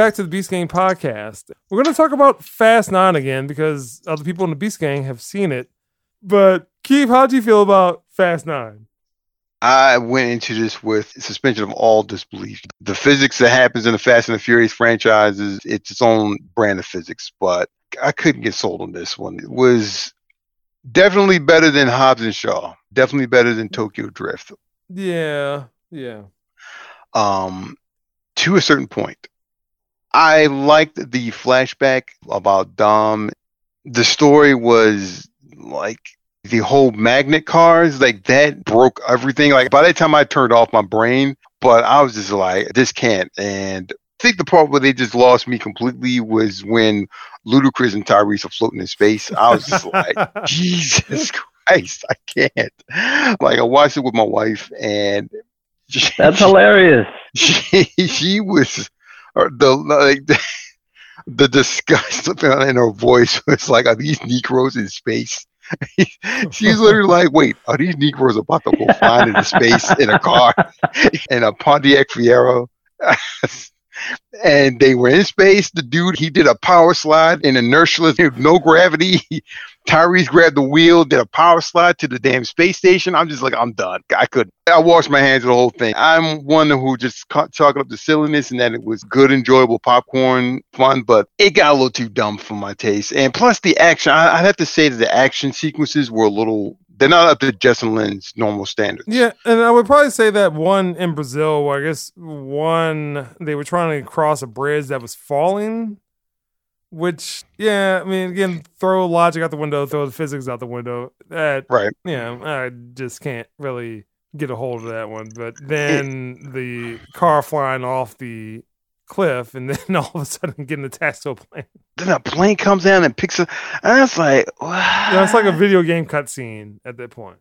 back to the Beast Gang podcast. We're going to talk about Fast Nine again because other people in the Beast Gang have seen it. But, Keith, how do you feel about Fast Nine? I went into this with suspension of all disbelief. The physics that happens in the Fast and the Furious franchises, it's its own brand of physics, but I couldn't get sold on this one. It was definitely better than Hobbs and Shaw. Definitely better than Tokyo Drift. Yeah, yeah. Um, to a certain point. I liked the flashback about Dom. The story was like the whole magnet cars, like that broke everything. Like by that time I turned off my brain, but I was just like, this can't. And I think the part where they just lost me completely was when Ludacris and Tyrese are floating in space. I was just like, Jesus Christ, I can't. Like I watched it with my wife and she, that's hilarious. She she was the like the, the disgust in her voice was like, are these Negroes in space? She's literally like, wait, are these Negroes about to go flying into space in a car in a Pontiac Fiero? and they were in space. The dude, he did a power slide in inertialess, no gravity. Tyrese grabbed the wheel, did a power slide to the damn space station. I'm just like, I'm done. I couldn't. I washed my hands of the whole thing. I'm one who just chalking up the silliness and that it was good, enjoyable popcorn fun, but it got a little too dumb for my taste. And plus the action, I, I'd have to say that the action sequences were a little they're not up to Justin Lin's normal standards. Yeah, and I would probably say that one in Brazil, I guess one they were trying to cross a bridge that was falling. Which, yeah, I mean, again, throw logic out the window, throw the physics out the window. That, right? Yeah, I just can't really get a hold of that one. But then the car flying off the cliff and then all of a sudden getting attached to a plane. Then a plane comes down and picks up, and it's like, what? Yeah, it's like a video game cutscene at that point.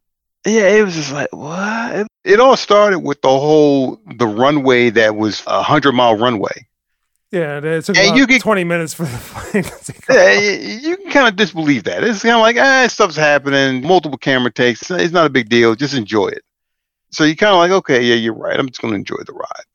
Yeah, it was just like what? It, it all started with the whole the runway that was a hundred mile runway. Yeah, it took and you get, twenty minutes for the plane. yeah, you, you can kind of disbelieve that. It's kind of like, ah, stuff's happening, multiple camera takes. It's not a big deal. Just enjoy it. So you're kind of like, okay, yeah, you're right. I'm just going to enjoy the ride.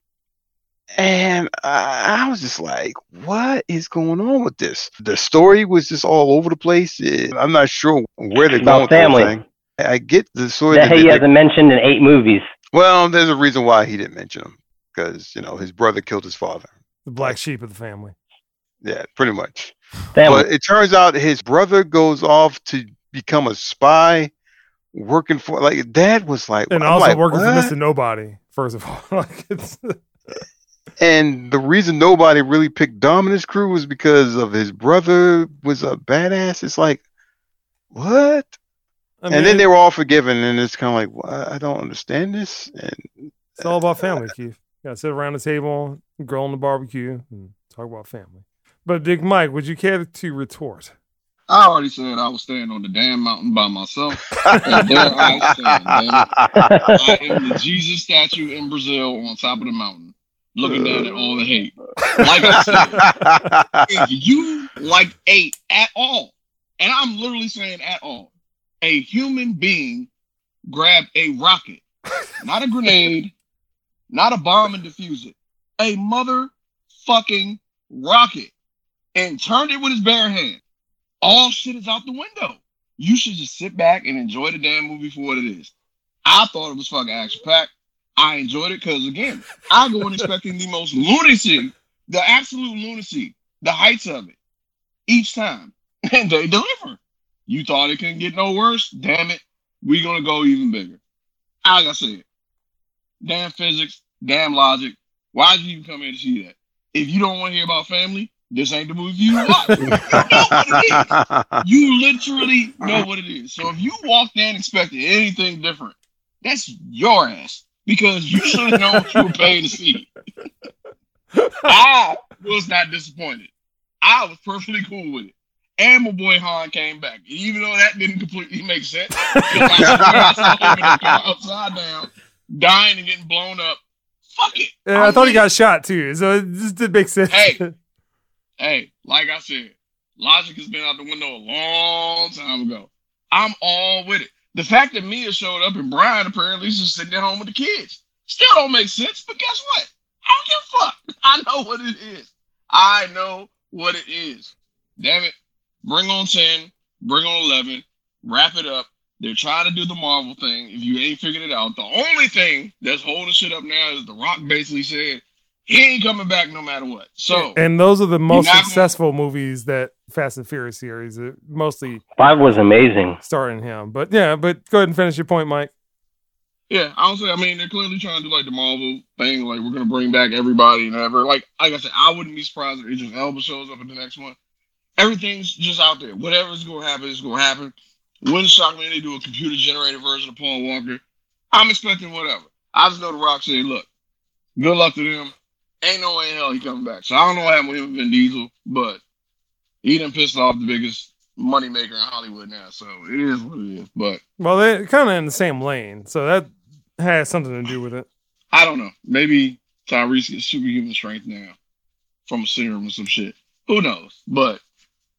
And I, I, was just like, what is going on with this? The story was just all over the place. I'm not sure where they're About going. Family. I get the story that, that he hasn't mentioned in eight movies. Well, there's a reason why he didn't mention him because you know his brother killed his father. The black sheep of the family. Yeah, pretty much. Family. But it turns out his brother goes off to become a spy, working for like dad was like, and I'm also like, working what? for Mister Nobody. First of all, like it's. And the reason nobody really picked Dominus crew was because of his brother was a badass. It's like, what? I mean, and then they were all forgiven, and it's kind of like, well, I don't understand this. And it's all about family, Keith. You gotta sit around the table, grill on the barbecue, and talk about family. But Big Mike, would you care to retort? I already said I was staying on the damn mountain by myself. and there I stand, I am the Jesus statue in Brazil on top of the mountain looking down at all the hate. Like I said, if you like eight at all, and I'm literally saying at all, a human being grabbed a rocket, not a grenade, not a bomb and defuse it, a motherfucking rocket, and turned it with his bare hand, all shit is out the window. You should just sit back and enjoy the damn movie for what it is. I thought it was fucking action packed. I enjoyed it because again, I go in expecting the most lunacy, the absolute lunacy, the heights of it each time, and they deliver. You thought it couldn't get no worse? Damn it, we're gonna go even bigger. Like I said, damn physics, damn logic. Why did you come here to see that? If you don't want to hear about family, this ain't the movie you watch. you know what it is. You literally know what it is. So if you walked in expecting anything different, that's your ass because you should have known what you were paying to see. I was not disappointed. I was perfectly cool with it. And my boy Han came back. even though that didn't completely make sense, I upside down, dying and getting blown up. Fuck it. Yeah, I thought he got shot too, so it just did make sense. Hey, hey, like I said, logic has been out the window a long time ago. I'm all with it. The fact that Mia showed up and Brian apparently is just sitting at home with the kids still don't make sense. But guess what? I don't give a fuck. I know what it is. I know what it is. Damn it. Bring on 10, bring on 11, wrap it up. They're trying to do the Marvel thing. If you ain't figured it out, the only thing that's holding shit up now is The Rock basically said he ain't coming back no matter what. So, And those are the most not gonna- successful movies that Fast and Furious series, uh, mostly Five was amazing. starring him. But yeah, but go ahead and finish your point, Mike. yeah, I don't say, I mean, they're clearly trying to do like the Marvel thing. Like, we're going to bring back everybody and ever. Like, like I said, I wouldn't be surprised if Idris Elba shows up in the next one. Everything's just out there. Whatever's going to happen is going to happen. Wouldn't shock me if they do a computer generated version of Paul Walker. I'm expecting whatever. I just know The Rock said, look, good luck to them. Ain't no way in hell he coming back. So I don't know what happened with him and Vin Diesel, but he done pissed off the biggest moneymaker in Hollywood now. So it is what it is. But Well, they're kind of in the same lane, so that has something to do with it. I don't know. Maybe Tyrese gets superhuman strength now from a serum or some shit. Who knows? But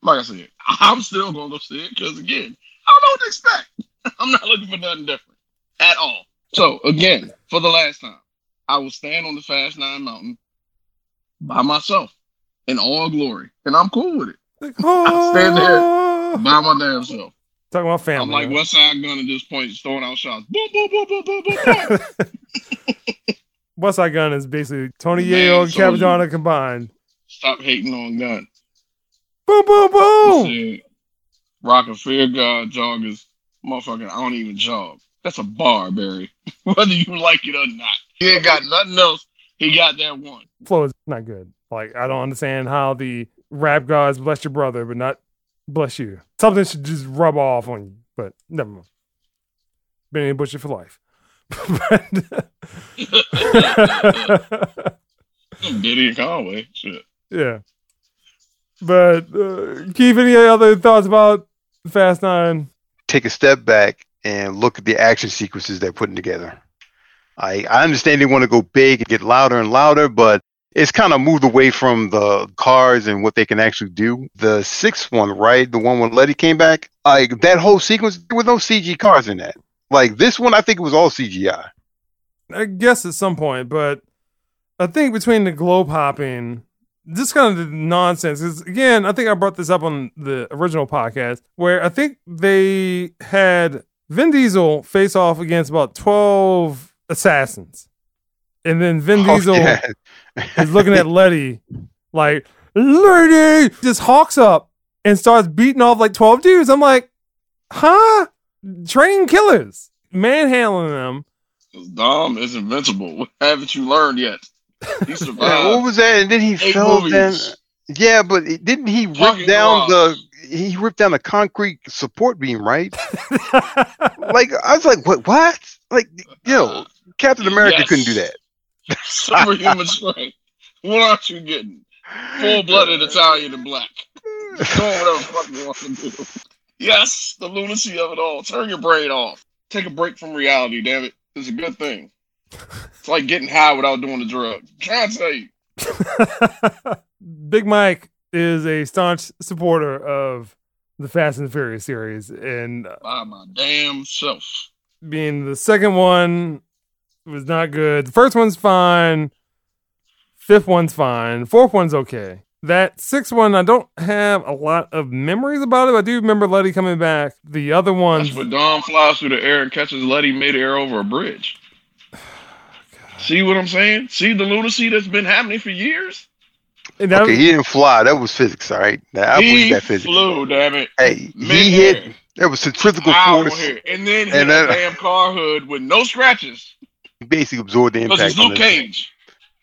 like I said, I'm still gonna go see it because again, I don't know what to expect. I'm not looking for nothing different at all. So again, for the last time, I will stand on the Fast Nine Mountain by myself in all glory, and I'm cool with it. Oh, stand there. By my damn self. Talking about family. I'm like huh? Westside Gunn at this point, just throwing out shots. Boom, boom, boom, boom, boom, boom, boom. Westside Gunn is basically Tony Man, Yeo and so- Capitana combined. Stop hating on Gunn. Boom, boom, boom. Said, Rock and fear God joggers. Motherfucker, I don't even jog. That's a bar, Barry. Whether you like it or not. He ain't got nothing else. He got that one. Flow is not good. Like I don't understand how the rap gods bless your brother, but not bless you. Something should just rub off on you. But never mind. Benny Butcher for life. But- Diddy and Conway. Shit. yeah. But uh, Keith, any other thoughts about Fast Nine? take a step back and look at the action sequences they're putting together. I I understand they want to go big and get louder and louder, but it's kind of moved away from the cars and what they can actually do. The sixth one, right, the one when Letty came back, like that whole sequence, there were no CG cars in that. Like this one, I think it was all CGI. I guess at some point, but I think between the globe hopping, this kind of nonsense is again. I think I brought this up on the original podcast where I think they had Vin Diesel face off against about twelve assassins, and then Vin Oh, Diesel yeah. is looking at Letty like Letty just hawks up and starts beating off like twelve dudes. I'm like, huh? Trained killers, manhandling them Dom is invincible. What haven't you learned yet? He Yeah, survived. what was that? And then he eight fell down. Yeah, but didn't he rip Fucking down garage. the? He ripped down the concrete support beam, right? like I was like, what? What? Like, yo, uh, Captain America Yes. couldn't do that. Superhuman strength. What aren't you getting? Full blooded Italian and black. Doing whatever the fuck you want to do. Yes, the lunacy of it all. Turn your brain off. Take a break from reality, damn it. It's a good thing. It's like getting high without doing the drug. I'm trying to tell you. Big Mike is a staunch supporter of the Fast and Furious series, and uh, By my damn self. being the second one was not good. The first one's fine. Fifth one's fine. Fourth one's okay. That sixth one, I don't have a lot of memories about it. I do remember Letty coming back. The other ones, That's when Dom flies through the air and catches Letty midair over a bridge. See what I'm saying? See the lunacy that's been happening for years? and that- Okay, he didn't fly. That was physics, all right. Now, I believe he that physics. flew, damn it. Hey, he Mid-air. hit. That was centrifugal Out force. here. And then hit And a then- damn car hood with no scratches. He basically absorbed the impact. Because impact. it's Luke on Cage.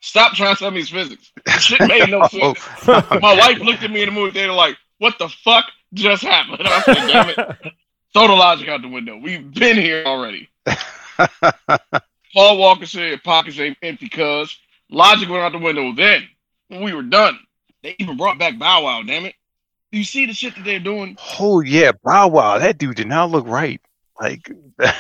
Stop trying to tell me it's physics. That shit made no Oh, sense. My wife looked at me in the movie theater like, what the fuck just happened? I said, damn it. Throw the logic out the window. We've been here already. Paul Walker said pockets ain't empty cuz. Logic went out the window then. We were done. They even brought back Bow Wow, damn it. You see the shit that they're doing? oh yeah, Bow Wow. That dude did not look right. Like,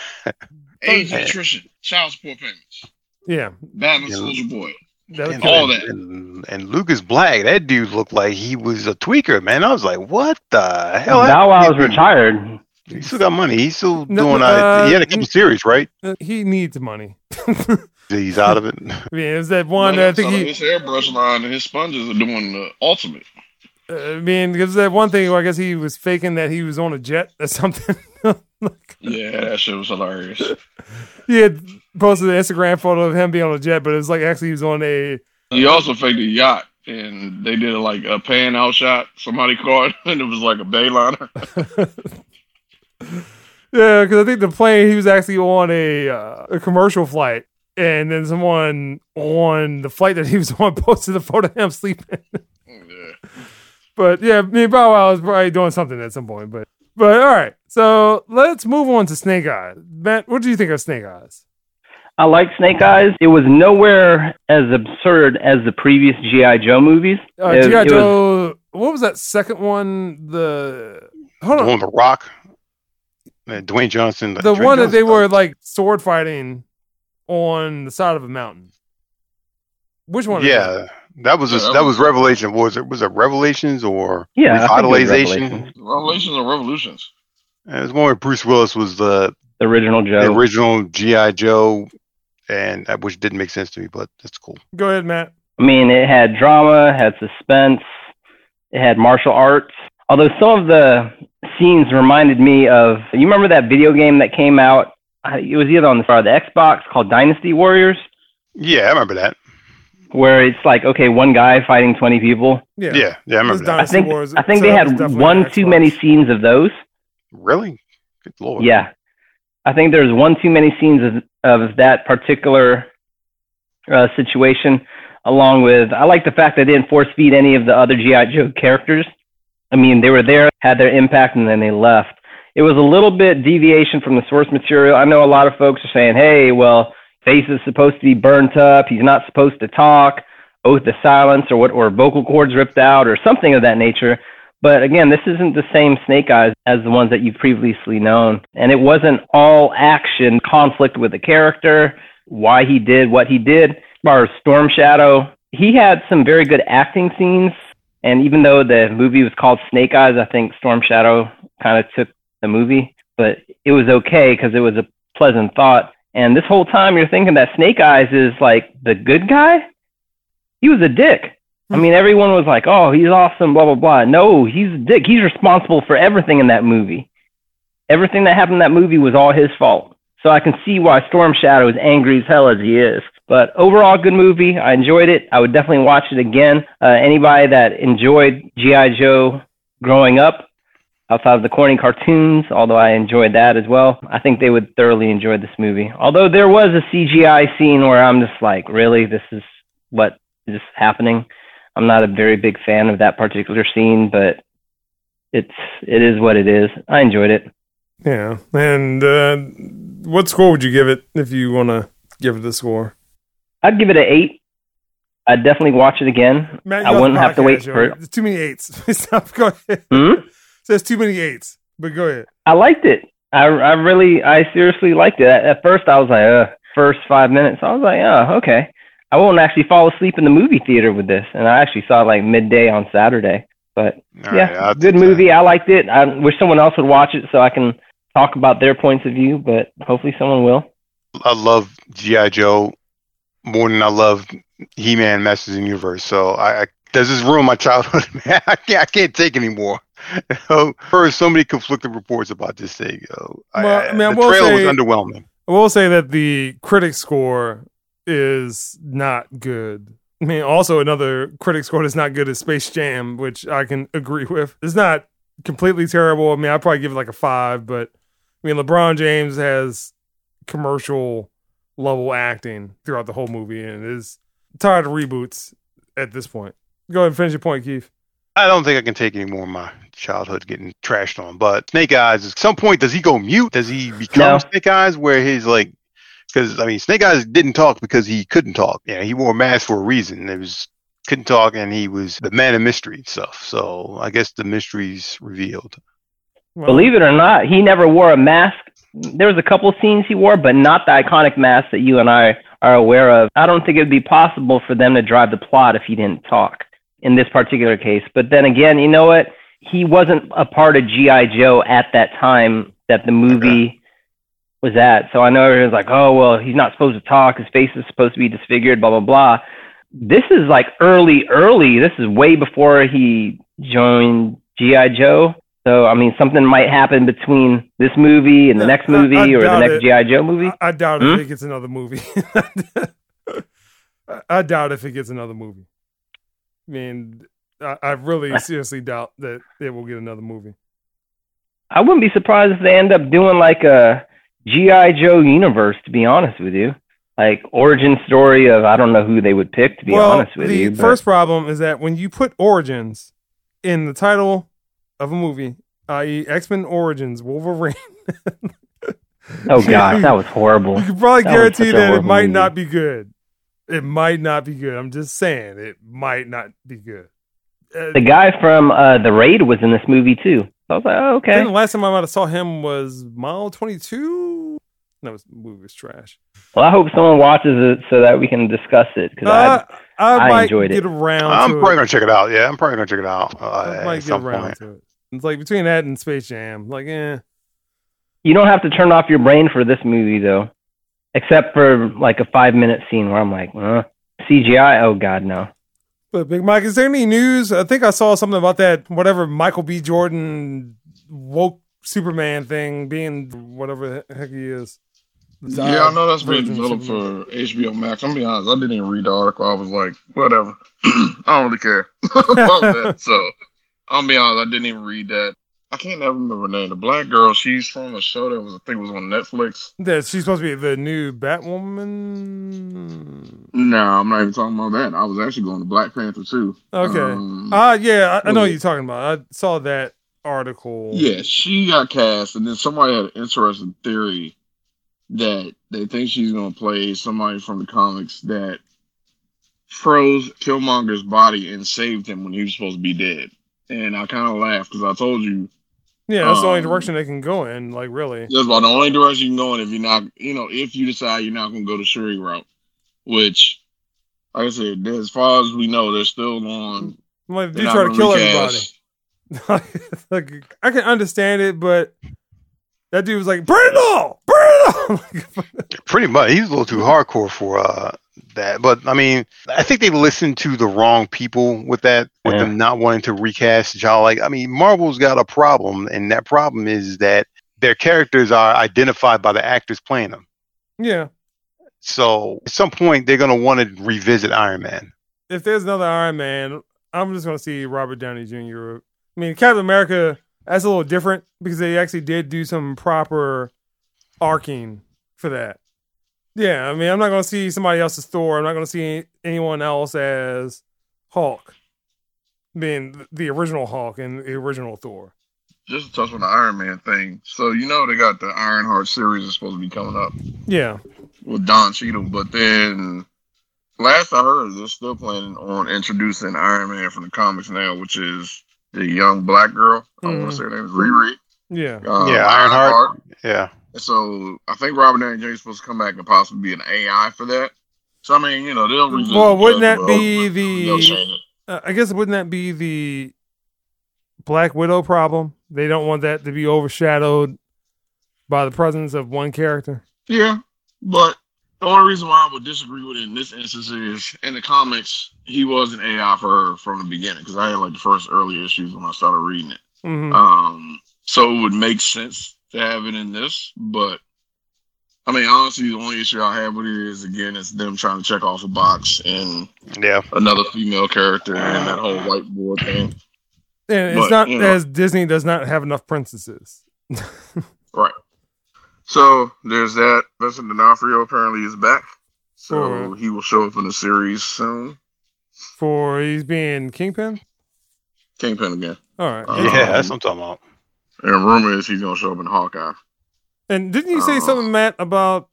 Age Yeah. nutrition, child support payments, yeah, Batman Yeah. Soldier Boy. that was and, all that. And, and Lucas Black, that dude looked like he was a tweaker, man. I was like, what the hell? Bow Wow's happened retired. He still got money. He's still No, doing. uh, Uh, he had a couple series, right? Uh, he needs money. He's out of it. Yeah, mean, it was that one. No, I think he. his airbrush line and his sponges are doing the ultimate. I mean, because that one thing. I guess he was faking that he was on a jet or something. Yeah, that shit was hilarious. he had posted an Instagram photo of him being on a jet, but it was like actually he was on a. He also faked a yacht, and they did like a pan out shot. Somebody caught, and it was like a bayliner. Yeah, because I think the plane he was actually on a uh, a commercial flight, and then someone on the flight that he was on posted a photo of him sleeping. Yeah. But yeah, I mean, Bow Wow was probably doing something at some point. But but all right, so let's move on to Snake Eyes. Matt, what do you think of Snake Eyes? I like Snake Eyes. It was nowhere as absurd as the previous GI Joe movies. Uh, G.I. it was- Joe. What was that second one? The hold The on, one with the Rock, and Dwayne Johnson. the Dwayne one that they were like sword fighting on the side of a mountain. Which one? is that? Yeah, that was a, Yeah, that that was- was Revelation. Was it was it Revelations or Yeah, I it was Revitalization? Revelations. Revelations or revolutions. It was more. where Bruce Willis was the, The original the Joe. original GI Joe, and which didn't make sense to me, but that's cool. Go ahead, Matt. I mean, it had drama, had suspense, it had martial arts. Although some of the scenes reminded me of, you remember that video game that came out? It was either on the, sorry, the Xbox called Dynasty Warriors, Yeah, I remember that. where it's like, okay, one guy fighting 20 people. Yeah, Yeah, yeah, I remember that. I think Wars, I think so they had one too many scenes of those. Really? Good lord. Yeah, I think there's one too many scenes of of that particular uh, situation. Along with, I like the fact that they didn't force feed any of the other GI Joe characters. I mean, they were there, had their impact, and then they left. It was a little bit deviation from the source material. I know a lot of folks are saying, "Hey, well, face is supposed to be burnt up. He's not supposed to talk. Oath of silence, or what, or vocal cords ripped out, or something of that nature." But again, this isn't the same Snake Eyes as the ones that you've previously known. And it wasn't all action conflict with the character, why he did what he did. As far as Storm Shadow, he had some very good acting scenes. And even though the movie was called Snake Eyes, I think Storm Shadow kind of took the movie. But it was okay because it was a pleasant thought. And this whole time you're thinking that Snake Eyes is like the good guy? He was a dick. I mean, everyone was like, "Oh, he's awesome," blah blah blah. No, he's a dick. He's responsible for everything in that movie. Everything that happened in that movie was all his fault. So I can see why Storm Shadow is angry as hell as he is. But overall, good movie. I enjoyed it. I would definitely watch it again. Uh, anybody that enjoyed GI Joe growing up, outside of the corny cartoons, although I enjoyed that as well, I think they would thoroughly enjoy this movie. Although there was a CGI scene where I'm just like, really, this is what is happening. I'm not a very big fan of that particular scene, but it's it is what it is. I enjoyed it. Yeah, and uh, what score would you give it if you want to give it a score? I'd give it an eight. I'd definitely watch it again. Matt, I wouldn't have to wait for it. There's too many eights. Stop. Go ahead. Hmm? Says too many eights, but go ahead. I liked it. I I really I seriously liked it. At, at first I was like, uh, first five minutes, I was like, oh, okay. I won't actually fall asleep in the movie theater with this, and I actually saw it like midday on Saturday. But All yeah, right, good take that. movie. I liked it. I wish someone else would watch it so I can talk about their points of view, but hopefully someone will. I love GI Joe more than I love He Man Masters of the Universe. So I, I does this ruin my childhood? Man, I can't I can't take anymore. I've heard so many conflicting reports about this thing. I- Well, I, I mean, I the trailer say- was underwhelming. I will say that the critic score is not good. I mean, also another critic score that's not good is Space Jam, which I can agree with. It's not completely terrible. I mean, I'd probably give it like a five, but I mean, LeBron James has commercial level acting throughout the whole movie and is tired of reboots at this point. Go ahead and finish your point, Keith. I don't think I can take any more of my childhood getting trashed on. But Snake Eyes, at some point, does he go mute? Does he become No. Snake Eyes where he's like, because I mean, Snake Eyes didn't talk because he couldn't talk. Yeah, he wore a mask for a reason. It was couldn't talk, and he was the man of mystery stuff. So I guess the mystery's revealed. Well, Believe it or not, he never wore a mask. There was a couple scenes he wore, but not the iconic mask that you and I are aware of. I don't think it would be possible for them to drive the plot if he didn't talk in this particular case. But then again, you know what? He wasn't a part of GI Joe at that time that the movie was at. So I know everyone's like, oh well, he's not supposed to talk. His face is supposed to be disfigured. Blah blah blah. This is like early, early. This is way before he joined GI Joe. So I mean, something might happen between this movie and the next I- I movie or the next. GI Joe movie. I, I doubt Hmm? if it gets another movie. I- I doubt if it gets another movie. I mean, I, I really seriously doubt that it will get another movie. I wouldn't be surprised if they end up doing like a GI Joe universe. To be honest with you, like origin story of I don't know who they would pick. To be well, honest with the you, but- first problem is that when you put Origins in the title of a movie, i.e., X Men Origins Wolverine, oh gosh, that was horrible. you can probably That guarantee that it might movie. not be good. It might not be good. I'm just saying it might not be good. Uh, The guy from uh, the Raid was in this movie too. I was like, oh, okay. think the last time I might have saw him was Mile 22. That was the movie was trash. Well, I hope someone watches it so that we can discuss it because Uh, I, I might enjoyed it. get around I'm to probably it. gonna check it out. Yeah, I'm probably gonna check it out. Uh, I at might get some around point. to it. It's like between that and Space Jam. Like, eh. you don't have to turn off your brain for this movie though, except for like a five minute scene where I'm like, uh, CGI. Oh God, no. But Big Mike, is there any news? I think I saw something about that. Whatever Michael B. Jordan woke Superman thing being whatever the heck he is. Yeah, I know that's being Version developed for HBO Max. I'm gonna be honest, I didn't even read the article. I was like, whatever. I don't really care about that. So I'm gonna be honest, I didn't even read that. I can't ever remember her name. The black girl, she's from a show that was I think was on Netflix. That she's supposed to be the new Batwoman. No, I'm not even talking about that. I was actually going to Black Panther too. Okay. Um, Ah, yeah, I, I know what you're talking about. I saw that article. Yeah, she got cast, and then somebody had an interesting theory that they think she's going to play somebody from the comics that froze Killmonger's body and saved him when he was supposed to be dead. And I kind of laughed because I told you Yeah, that's the only Um, direction they can go in. Like, really. that's about the only direction you can go in if you're not, you know, if you decide you're not going to go the Shuri route, which, like I said, as far as we know, they're still on. I'm like, they're they not try to kill recast. everybody. like, I can understand it, but that dude was like, burn it all, burn it all. Pretty much, he's a little too hardcore for uh, that. But I mean, I think they listened to the wrong people with that, with Yeah. them not wanting to recast John. Like, I mean, Marvel's got a problem, and that problem is that their characters are identified by the actors playing them. yeah, So at some point, they're gonna want to revisit Iron Man. if there's another Iron Man, I'm just gonna see Robert Downey Jr. I mean, Captain America. That's a little different because they actually did do some proper arcing for that. Yeah, I mean, I'm not gonna see somebody else's Thor. I'm not gonna see anyone else as Hulk, being the original Hulk and the original Thor. Just to touch on the Iron Man thing. So, you know, they got the Ironheart series is supposed to be coming up. Yeah, with Don Cheadle, but then last I heard, they're still planning on introducing Iron Man from the comics now, which is the young black girl. I want to say her name is Riri. yeah. Um, Yeah, Ironheart. Yeah, And So I think Robert Downey Jr. is supposed to come back and possibly be an AI for that. So I mean, you know, they'll Well, wouldn't that, but be the- Uh, I guess wouldn't that be the Black Widow problem? They don't want that to be overshadowed by the presence of one character. Yeah, but the only reason why I would disagree with it in this instance is in the comics he was an AI for her from the beginning because I had like the first early issues when I started reading it. hmm Um, so it would make sense to have it in this, but I mean, honestly, the only issue I have with it is again, it's them trying to check off a box and yeah. another female character and that whole whiteboard thing. And it's But, not you know. as Disney does not have enough princesses. Right. So there's that. Vincent D'Onofrio apparently is back, so Sure. he will show up in the series soon. For he's being Kingpin. Kingpin again. All right. Uh, Yeah, that's what I'm talking about. And rumor is he's gonna show up in Hawkeye. and didn't you say uh, something, Matt, about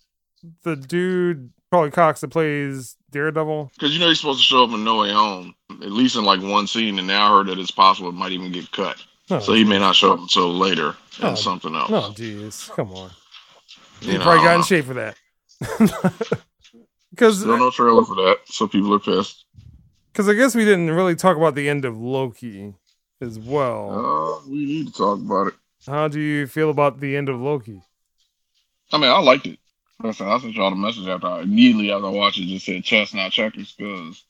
the dude Charlie Cox that plays Daredevil? Because you know he's supposed to show up in No Way Home, at least in like one scene, and now I heard that it's possible it might even get cut. Oh, So he may not show up until later in Oh, something else. no, jeez, come on. You He know, probably got in shape for that. Because Still no trailer for that, so people are pissed. Because I guess we didn't really talk about the end of Loki as well. Uh, we need to talk about it. How do you feel about the end of Loki? I mean, I liked it. Listen, I sent y'all the message after I immediately after I watched it just said chess, not checkers, because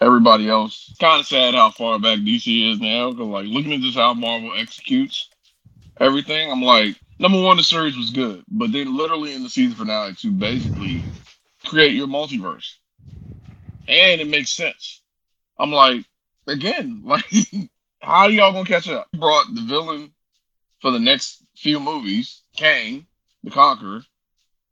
everybody else kind of sad how far back DC is now. Because like looking at just how Marvel executes everything, I'm like, number one, the series was good, but then literally in the season finale to basically create your multiverse, and it makes sense. I'm like, again, like, how y'all gonna catch up? Brought the villain for the next few movies, Kang, the Conqueror.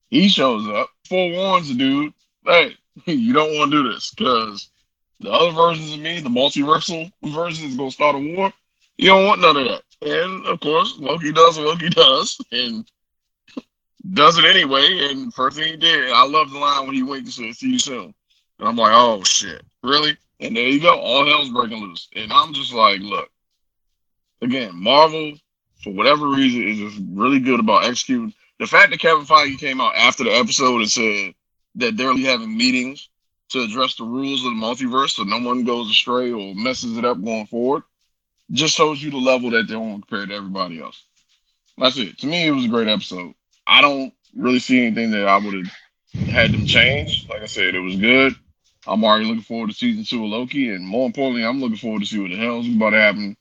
He shows up, forewarns the dude, hey, you don't want to do this because the other versions of me, the multiversal version, is gonna start a war. You don't want none of that. And of course, Loki does what Loki does, and does it anyway. And first thing he did, I love the line when he went said, "See you soon." And I'm like, "Oh shit, really?" And there you go, all hell's breaking loose. And I'm just like, look, again, Marvel, for whatever reason, is just really good about executing. The fact that Kevin Feige came out after the episode and said that they're having meetings to address the rules of the multiverse so no one goes astray or messes it up going forward just shows you the level that they're on compared to everybody else. That's it. To me, it was a great episode. I don't really see anything that I would have had them change. Like I said, it was good. I'm already looking forward to season two of Loki, and more importantly, I'm looking forward to see what the hell's about to happen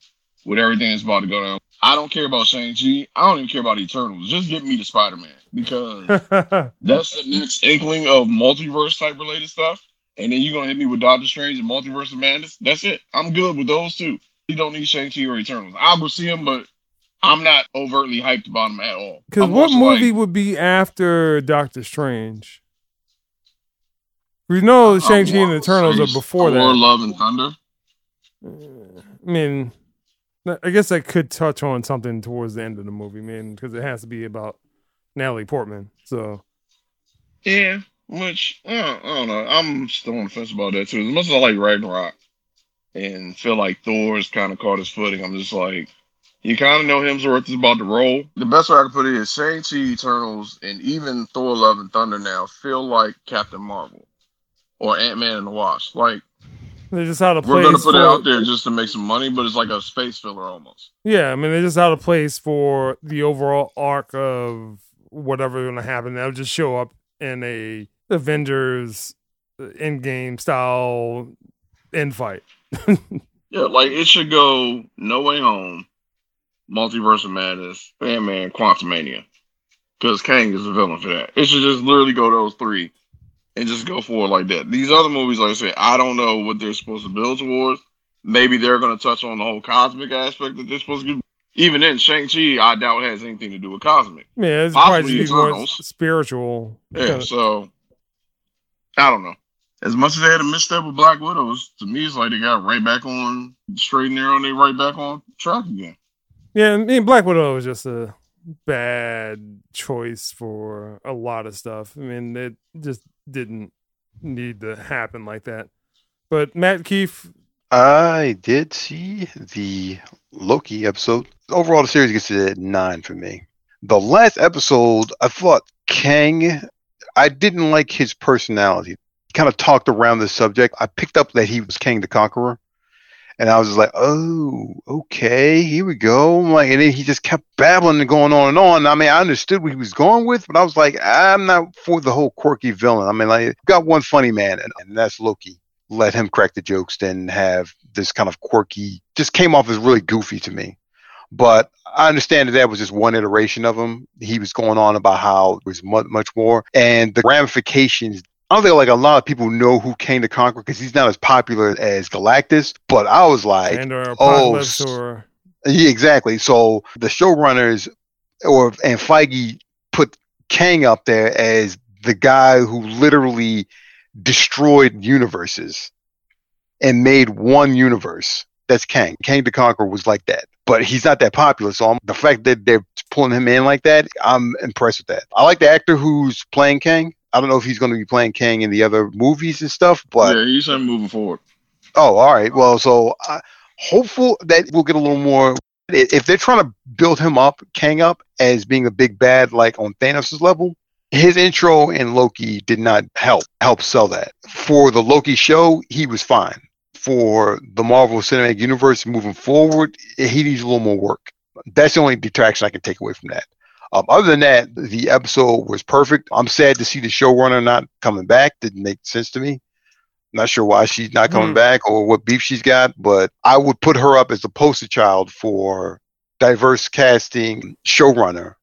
with everything that's about to go down. I don't care about Shang-Chi. I don't even care about Eternals. Just get me to Spider-Man because that's the next inkling of multiverse type related stuff. And then you're gonna hit me with Doctor Strange and Multiverse of Madness. That's it. I'm good with those two. You don't need Shang-Chi or Eternals. I'll go see them, but I'm not overtly hyped about them at all. Because what movie like, would be after Doctor Strange? We know Shang Chi and the Eternals are Thor, before that. Love and Thunder. I mean, I guess I could touch on something towards the end of the movie, man, because it has to be about Natalie Portman. So Yeah, which uh, I don't know. I'm still on the fence about that too. As much as I like Ragnarok and feel like Thor's kind of caught his footing, I'm just like, you kind of know Hemsworth is about to roll. The best way I can put it is Shang-Chi, Eternals, and even Thor: Love and Thunder now feel like Captain Marvel or Ant Man and the Wasp. Like they're just out of place. we're gonna put it out there just to make some money, but it's like a space filler almost. Yeah, I mean, they're just out of place for the overall arc of whatever's going to happen. They'll just show up in a Avengers uh, Endgame style end fight. Yeah, like it should go No Way Home, Multiverse of Madness, Ant-Man, Quantumania. Because Kang is the villain for that. It should just literally go those three and just go forward like that. These other movies, like I said, I don't know what they're supposed to build towards. Maybe they're going to touch on the whole cosmic aspect that they're supposed to do. Even then, Shang-Chi, I doubt has anything to do with cosmic. Yeah, it's Possibly probably just more Eternals. spiritual. Yeah, kinda- so I don't know. As much as they had a misstep with Black Widows, to me, it's like they got right back on straight and narrow and they right back on track again. Yeah, I mean, Black Widow was just a bad choice for a lot of stuff. I mean, it just didn't need to happen like that. But Matt Keefe, I did see the Loki episode. Overall, the series gets a nine for me. The last episode, I thought Kang, I didn't like his personality. He Kind of talked around the subject. I picked up that he was Kang the Conqueror. And I was just like, oh, okay, here we go. Like, and then he just kept babbling and going on and on. I mean, I understood what he was going with, but I was like, I'm not for the whole quirky villain. I mean, like, got one funny man, and, and that's Loki let him crack the jokes than have this kind of quirky just came off as really goofy to me but i understand that that was just one iteration of him he was going on about how it was much, much more and the ramifications I don't think like a lot of people know who Kang the Conqueror because he's not as popular as Galactus. But I was like, oh, or yeah, exactly. So the showrunners or and Feige put Kang up there as the guy who literally destroyed universes and made one universe. That's Kang. Kang the Conqueror was like that. But he's not that popular. So I'm, the fact that they're pulling him in like that, I'm impressed with that. I like the actor who's playing Kang. I don't know if he's going to be playing Kang in the other movies and stuff, but yeah, he's moving forward. Oh, all right. Well, so uh, hopeful that we'll get a little more. If they're trying to build him up, Kang up as being a big bad, like on Thanos' level, his intro in Loki did not help help sell that. For the Loki show, he was fine. For the Marvel Cinematic Universe moving forward, he needs a little more work. That's the only detraction I can take away from that. Um, other than that, the episode was perfect. I'm sad to see the showrunner not coming back. Didn't make sense to me. Not sure why she's not coming Hmm. back or what beef she's got, but I would put her up as the poster child for diverse casting showrunner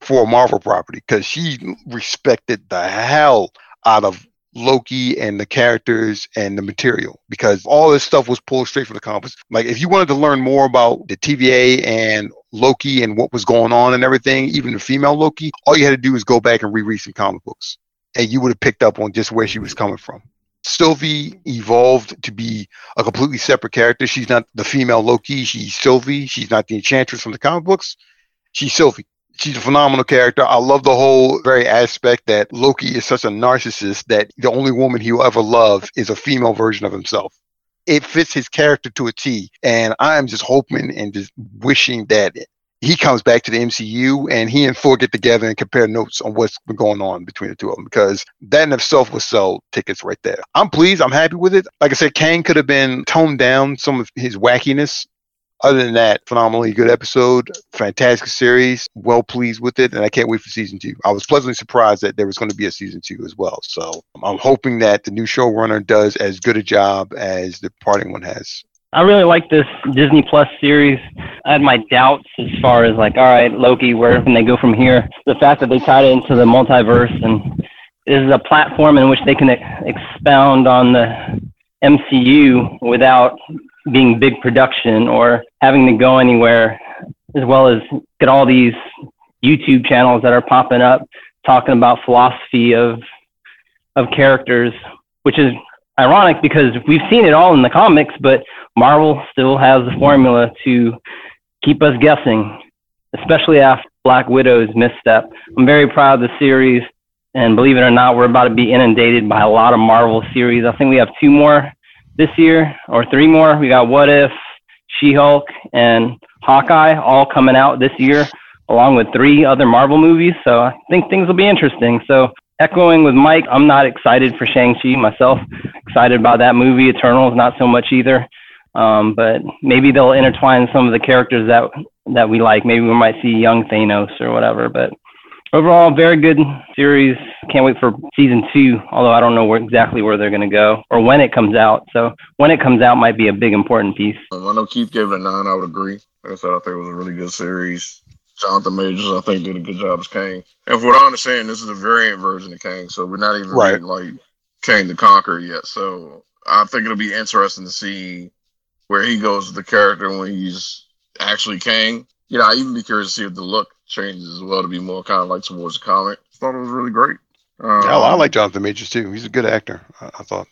for a Marvel property because she respected the hell out of Loki and the characters and the material because all this stuff was pulled straight from the comics. Like if you wanted to learn more about the TVA and Loki and what was going on and everything, even the female Loki, all you had to do is go back and reread some comic books, and you would have picked up on just where she was coming from. Sylvie evolved to be a completely separate character. She's not the female Loki. She's Sylvie. She's not the Enchantress from the comic books. She's Sylvie. She's a phenomenal character. I love the whole very aspect that Loki is such a narcissist that the only woman he'll ever love is a female version of himself. It fits his character to a T. And I'm just hoping and just wishing that he comes back to the MCU and he and Thor get together and compare notes on what's been going on between the two of them because that in itself will sell tickets right there. I'm pleased. I'm happy with it. Like I said, Kang could have been toned down some of his wackiness. Other than that, phenomenally good episode, fantastic series. Well pleased with it, and I can't wait for season two. I was pleasantly surprised that there was going to be a season two as well. So I'm hoping that the new showrunner does as good a job as the parting one has. I really like this Disney Plus series. I had my doubts as far as like, all right, Loki, where can they go from here? The fact that they tied it into the multiverse and this is a platform in which they can expound on the MCU without being big production or having to go anywhere, as well as get all these YouTube channels that are popping up talking about philosophy of of characters, which is ironic because we've seen it all in the comics, but Marvel still has the formula to keep us guessing, especially after Black Widow's misstep. I'm very proud of the series, and believe it or not, we're about to be inundated by a lot of Marvel series. I think we have two more this year, or three more. We got What If, She Hulk, and Hawkeye all coming out this year, along with three other Marvel movies. So I think things will be interesting. So echoing with Mike, I'm not excited for Shang-Chi myself. Excited about that movie. Eternals, not so much either. Um, but maybe they'll intertwine some of the characters that that we like. Maybe we might see young Thanos or whatever. But overall, very good series. Can't wait for season two. Although I don't know where exactly where they're going to go or when it comes out. So when it comes out might be a big important piece. Um, I know Keith gave it a nine. I would agree. Like I said, I think it was a really good series. Jonathan Majors, I think, did a good job as Kang. And from what I understand, this is a variant version of Kang, so we're not even Right. like Kang the Conqueror yet. So I think it'll be interesting to see where he goes with the character when he's actually Kang. You know, I even be curious to see if the look changes as well to be more kind of like towards the comic. thought it was really great. Um, Yeah, I like Jonathan Majors too. He's a good actor. I, I thought.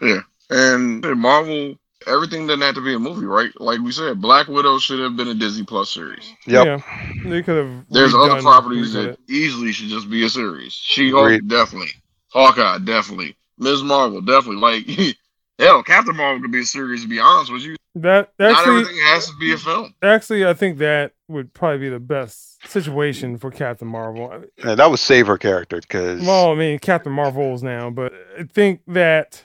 Yeah. And Marvel, everything doesn't have to be a movie, right? Like we said, Black Widow should have been a Disney Plus series. Yep. Yeah, they could have. There's redone- other properties that it. easily should just be a series. She Hulk, definitely. Hawkeye, definitely. Ms. Marvel, definitely. Like, hell, Captain Marvel could be a series, to be honest with you. That Not actually, everything has to be a film. actually, I think that would probably be the best situation for Captain Marvel. Yeah, that would save her character because Well, I mean, Captain Marvel's now, but I think that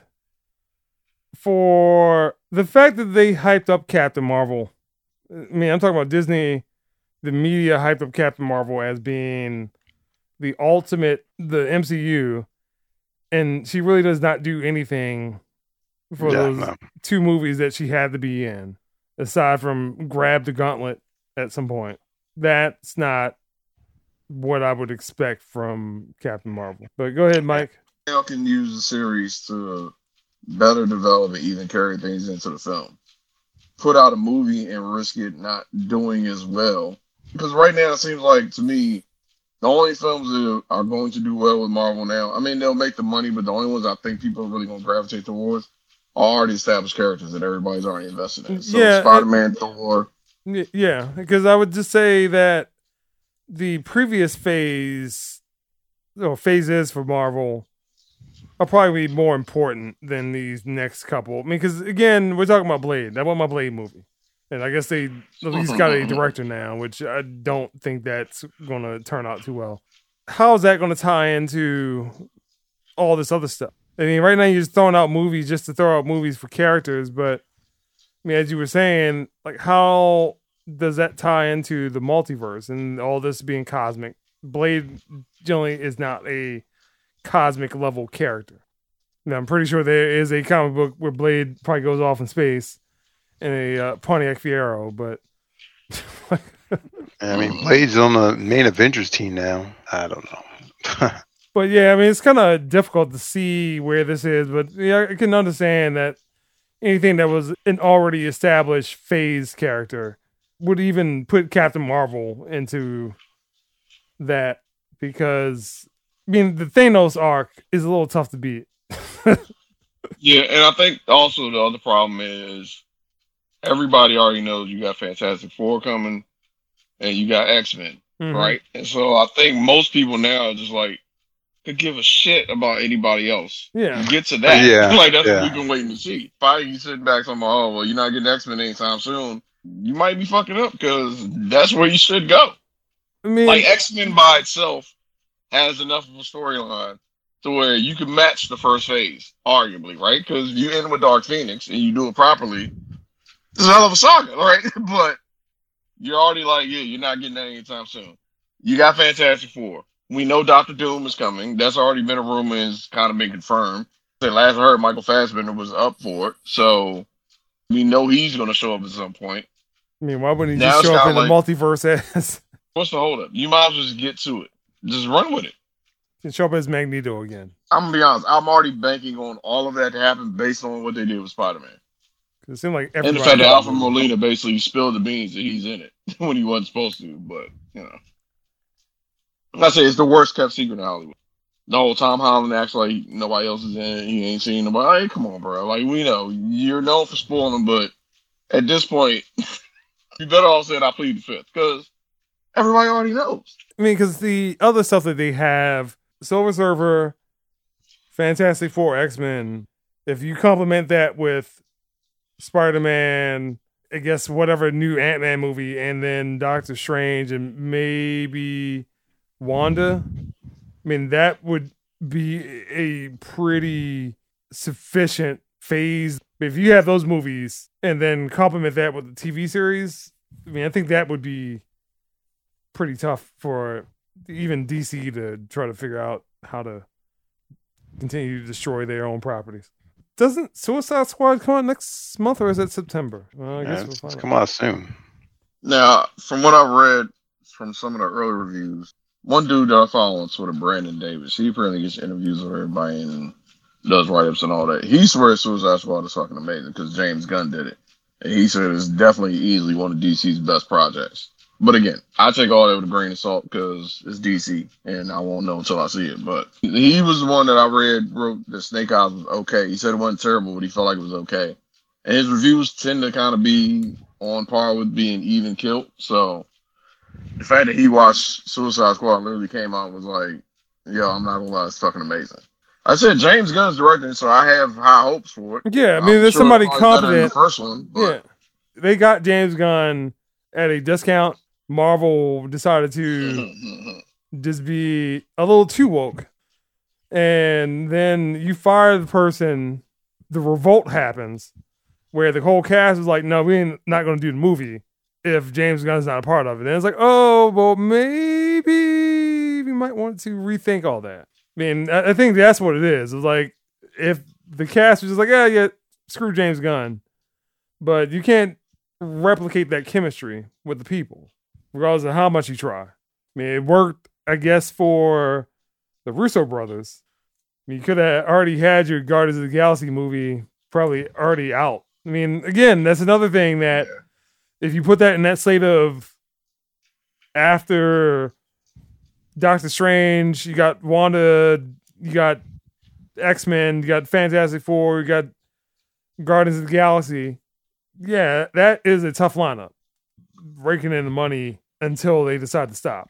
for the fact that they hyped up Captain Marvel, I mean, I'm talking about Disney, the media hyped up Captain Marvel as being the ultimate, the MCU, and she really does not do anything for Yeah, those no. two movies that she had to be in, aside from grab the gauntlet at some point. That's not what I would expect from Captain Marvel. But go ahead, Mike. Y'all can use the series to better develop and even carry things into the film. Put out a movie and risk it not doing as well. Because right now it seems like to me, the only films that are going to do well with Marvel now, I mean they'll make the money, but the only ones I think people are really gonna gravitate towards are already established characters that everybody's already invested in. So Yeah, Spider Man, Thor, Yeah, because I would just say that the previous phase or phases for Marvel are probably more important than these next couple. I mean, because again, we're talking about Blade. That was my Blade movie, and I guess they at least got a director now, which I don't think that's going to turn out too well. How is that going to tie into all this other stuff? I mean, right now you're just throwing out movies just to throw out movies for characters, but I mean, as you were saying, like how does that tie into the multiverse and all this being cosmic? Blade generally is not a cosmic level character. Now, I'm pretty sure there is a comic book where Blade probably goes off in space in a uh, Pontiac Fiero, but I mean, Blade's on the main Avengers team now. I don't know. but yeah, I mean, it's kind of difficult to see where this is, but yeah, I can understand that anything that was an already established phase character would even put Captain Marvel into that because I mean the Thanos arc is a little tough to beat. yeah, and I think also the other problem is everybody already knows you got Fantastic Four coming and you got X Men, mm-hmm. right? And so I think most people now are just like could give a shit about anybody else. Yeah, get to that. Yeah, like that's yeah. what we've been waiting to see. Finally, you sitting back talking, oh well, you're not getting X Men anytime soon. You might be fucking up because that's where you should go. I mean, like X Men by itself has enough of a storyline to where you can match the first phase, arguably, right? Because you end with Dark Phoenix and you do it properly, it's a hell of a saga, right? but you're already like, yeah, you're not getting that anytime soon. You got Fantastic Four. We know Doctor Doom is coming. That's already been a rumor and it's kind of been confirmed. The last I heard, Michael Fassbender was up for it. So we know he's going to show up at some point. I mean, why wouldn't he now just show up in like, the multiverse as? What's the holdup? You might as well just get to it. Just run with it. Can show up as Magneto again. I'm gonna be honest. I'm already banking on all of that to happen based on what they did with Spider Man. It seemed like and the fact that Alfred Molina basically spilled the beans that he's in it when he wasn't supposed to. But you know, I say it's the worst kept secret in Hollywood. Whole Tom Holland acts like nobody else is in it. He ain't seen nobody. Hey, come on, bro. Like we know you're known for spoiling, but at this point, you better all say I plead the fifth because everybody already knows. I mean, because the other stuff that they have, Silver Surfer, Fantastic Four, X Men. If you complement that with Spider Man, I guess whatever new Ant Man movie, and then Doctor Strange, and maybe Wanda. I mean, that would be a pretty sufficient phase. If you have those movies and then complement that with the TV series, I mean, I think that would be pretty tough for even DC to try to figure out how to continue to destroy their own properties. Doesn't Suicide Squad come out next month or is it September? Well, I guess yeah, we'll it's come out soon. Now, from what I've read from some of the early reviews, one dude that I follow on Twitter, Brandon Davis, he apparently gets interviews with everybody and does write ups and all that. He swears Suicide Squad is fucking amazing because James Gunn did it. And he said it's definitely easily one of DC's best projects. But again, I take all that with a grain of salt because it's DC and I won't know until I see it. But he was the one that I read wrote that Snake Eyes was okay. He said it wasn't terrible, but he felt like it was okay. And his reviews tend to kind of be on par with being even killed. So the fact that he watched Suicide Squad literally came out was like, yo, I'm not gonna lie, it's fucking amazing. I said James Gunn's directing, so I have high hopes for it. Yeah, I mean, I'm there's sure somebody competent. The first one, but. yeah, they got James Gunn at a discount. Marvel decided to just be a little too woke, and then you fire the person. The revolt happens, where the whole cast is like, "No, we're not going to do the movie." If James Gunn's not a part of it. And it's like, oh, well, maybe we might want to rethink all that. I mean, I, think that's what it is. It's like if the cast was just like, yeah, yeah, screw James Gunn, but you can't replicate that chemistry with the people, regardless of how much you try. I mean, it worked, I guess, for the Russo brothers. I mean, you could have already had your Guardians of the Galaxy movie probably already out. I mean, again, that's another thing that if you put that in that slate of after Doctor Strange, you got Wanda, you got X Men, you got Fantastic Four, you got Guardians of the Galaxy. Yeah, that is a tough lineup. Raking in the money until they decide to stop.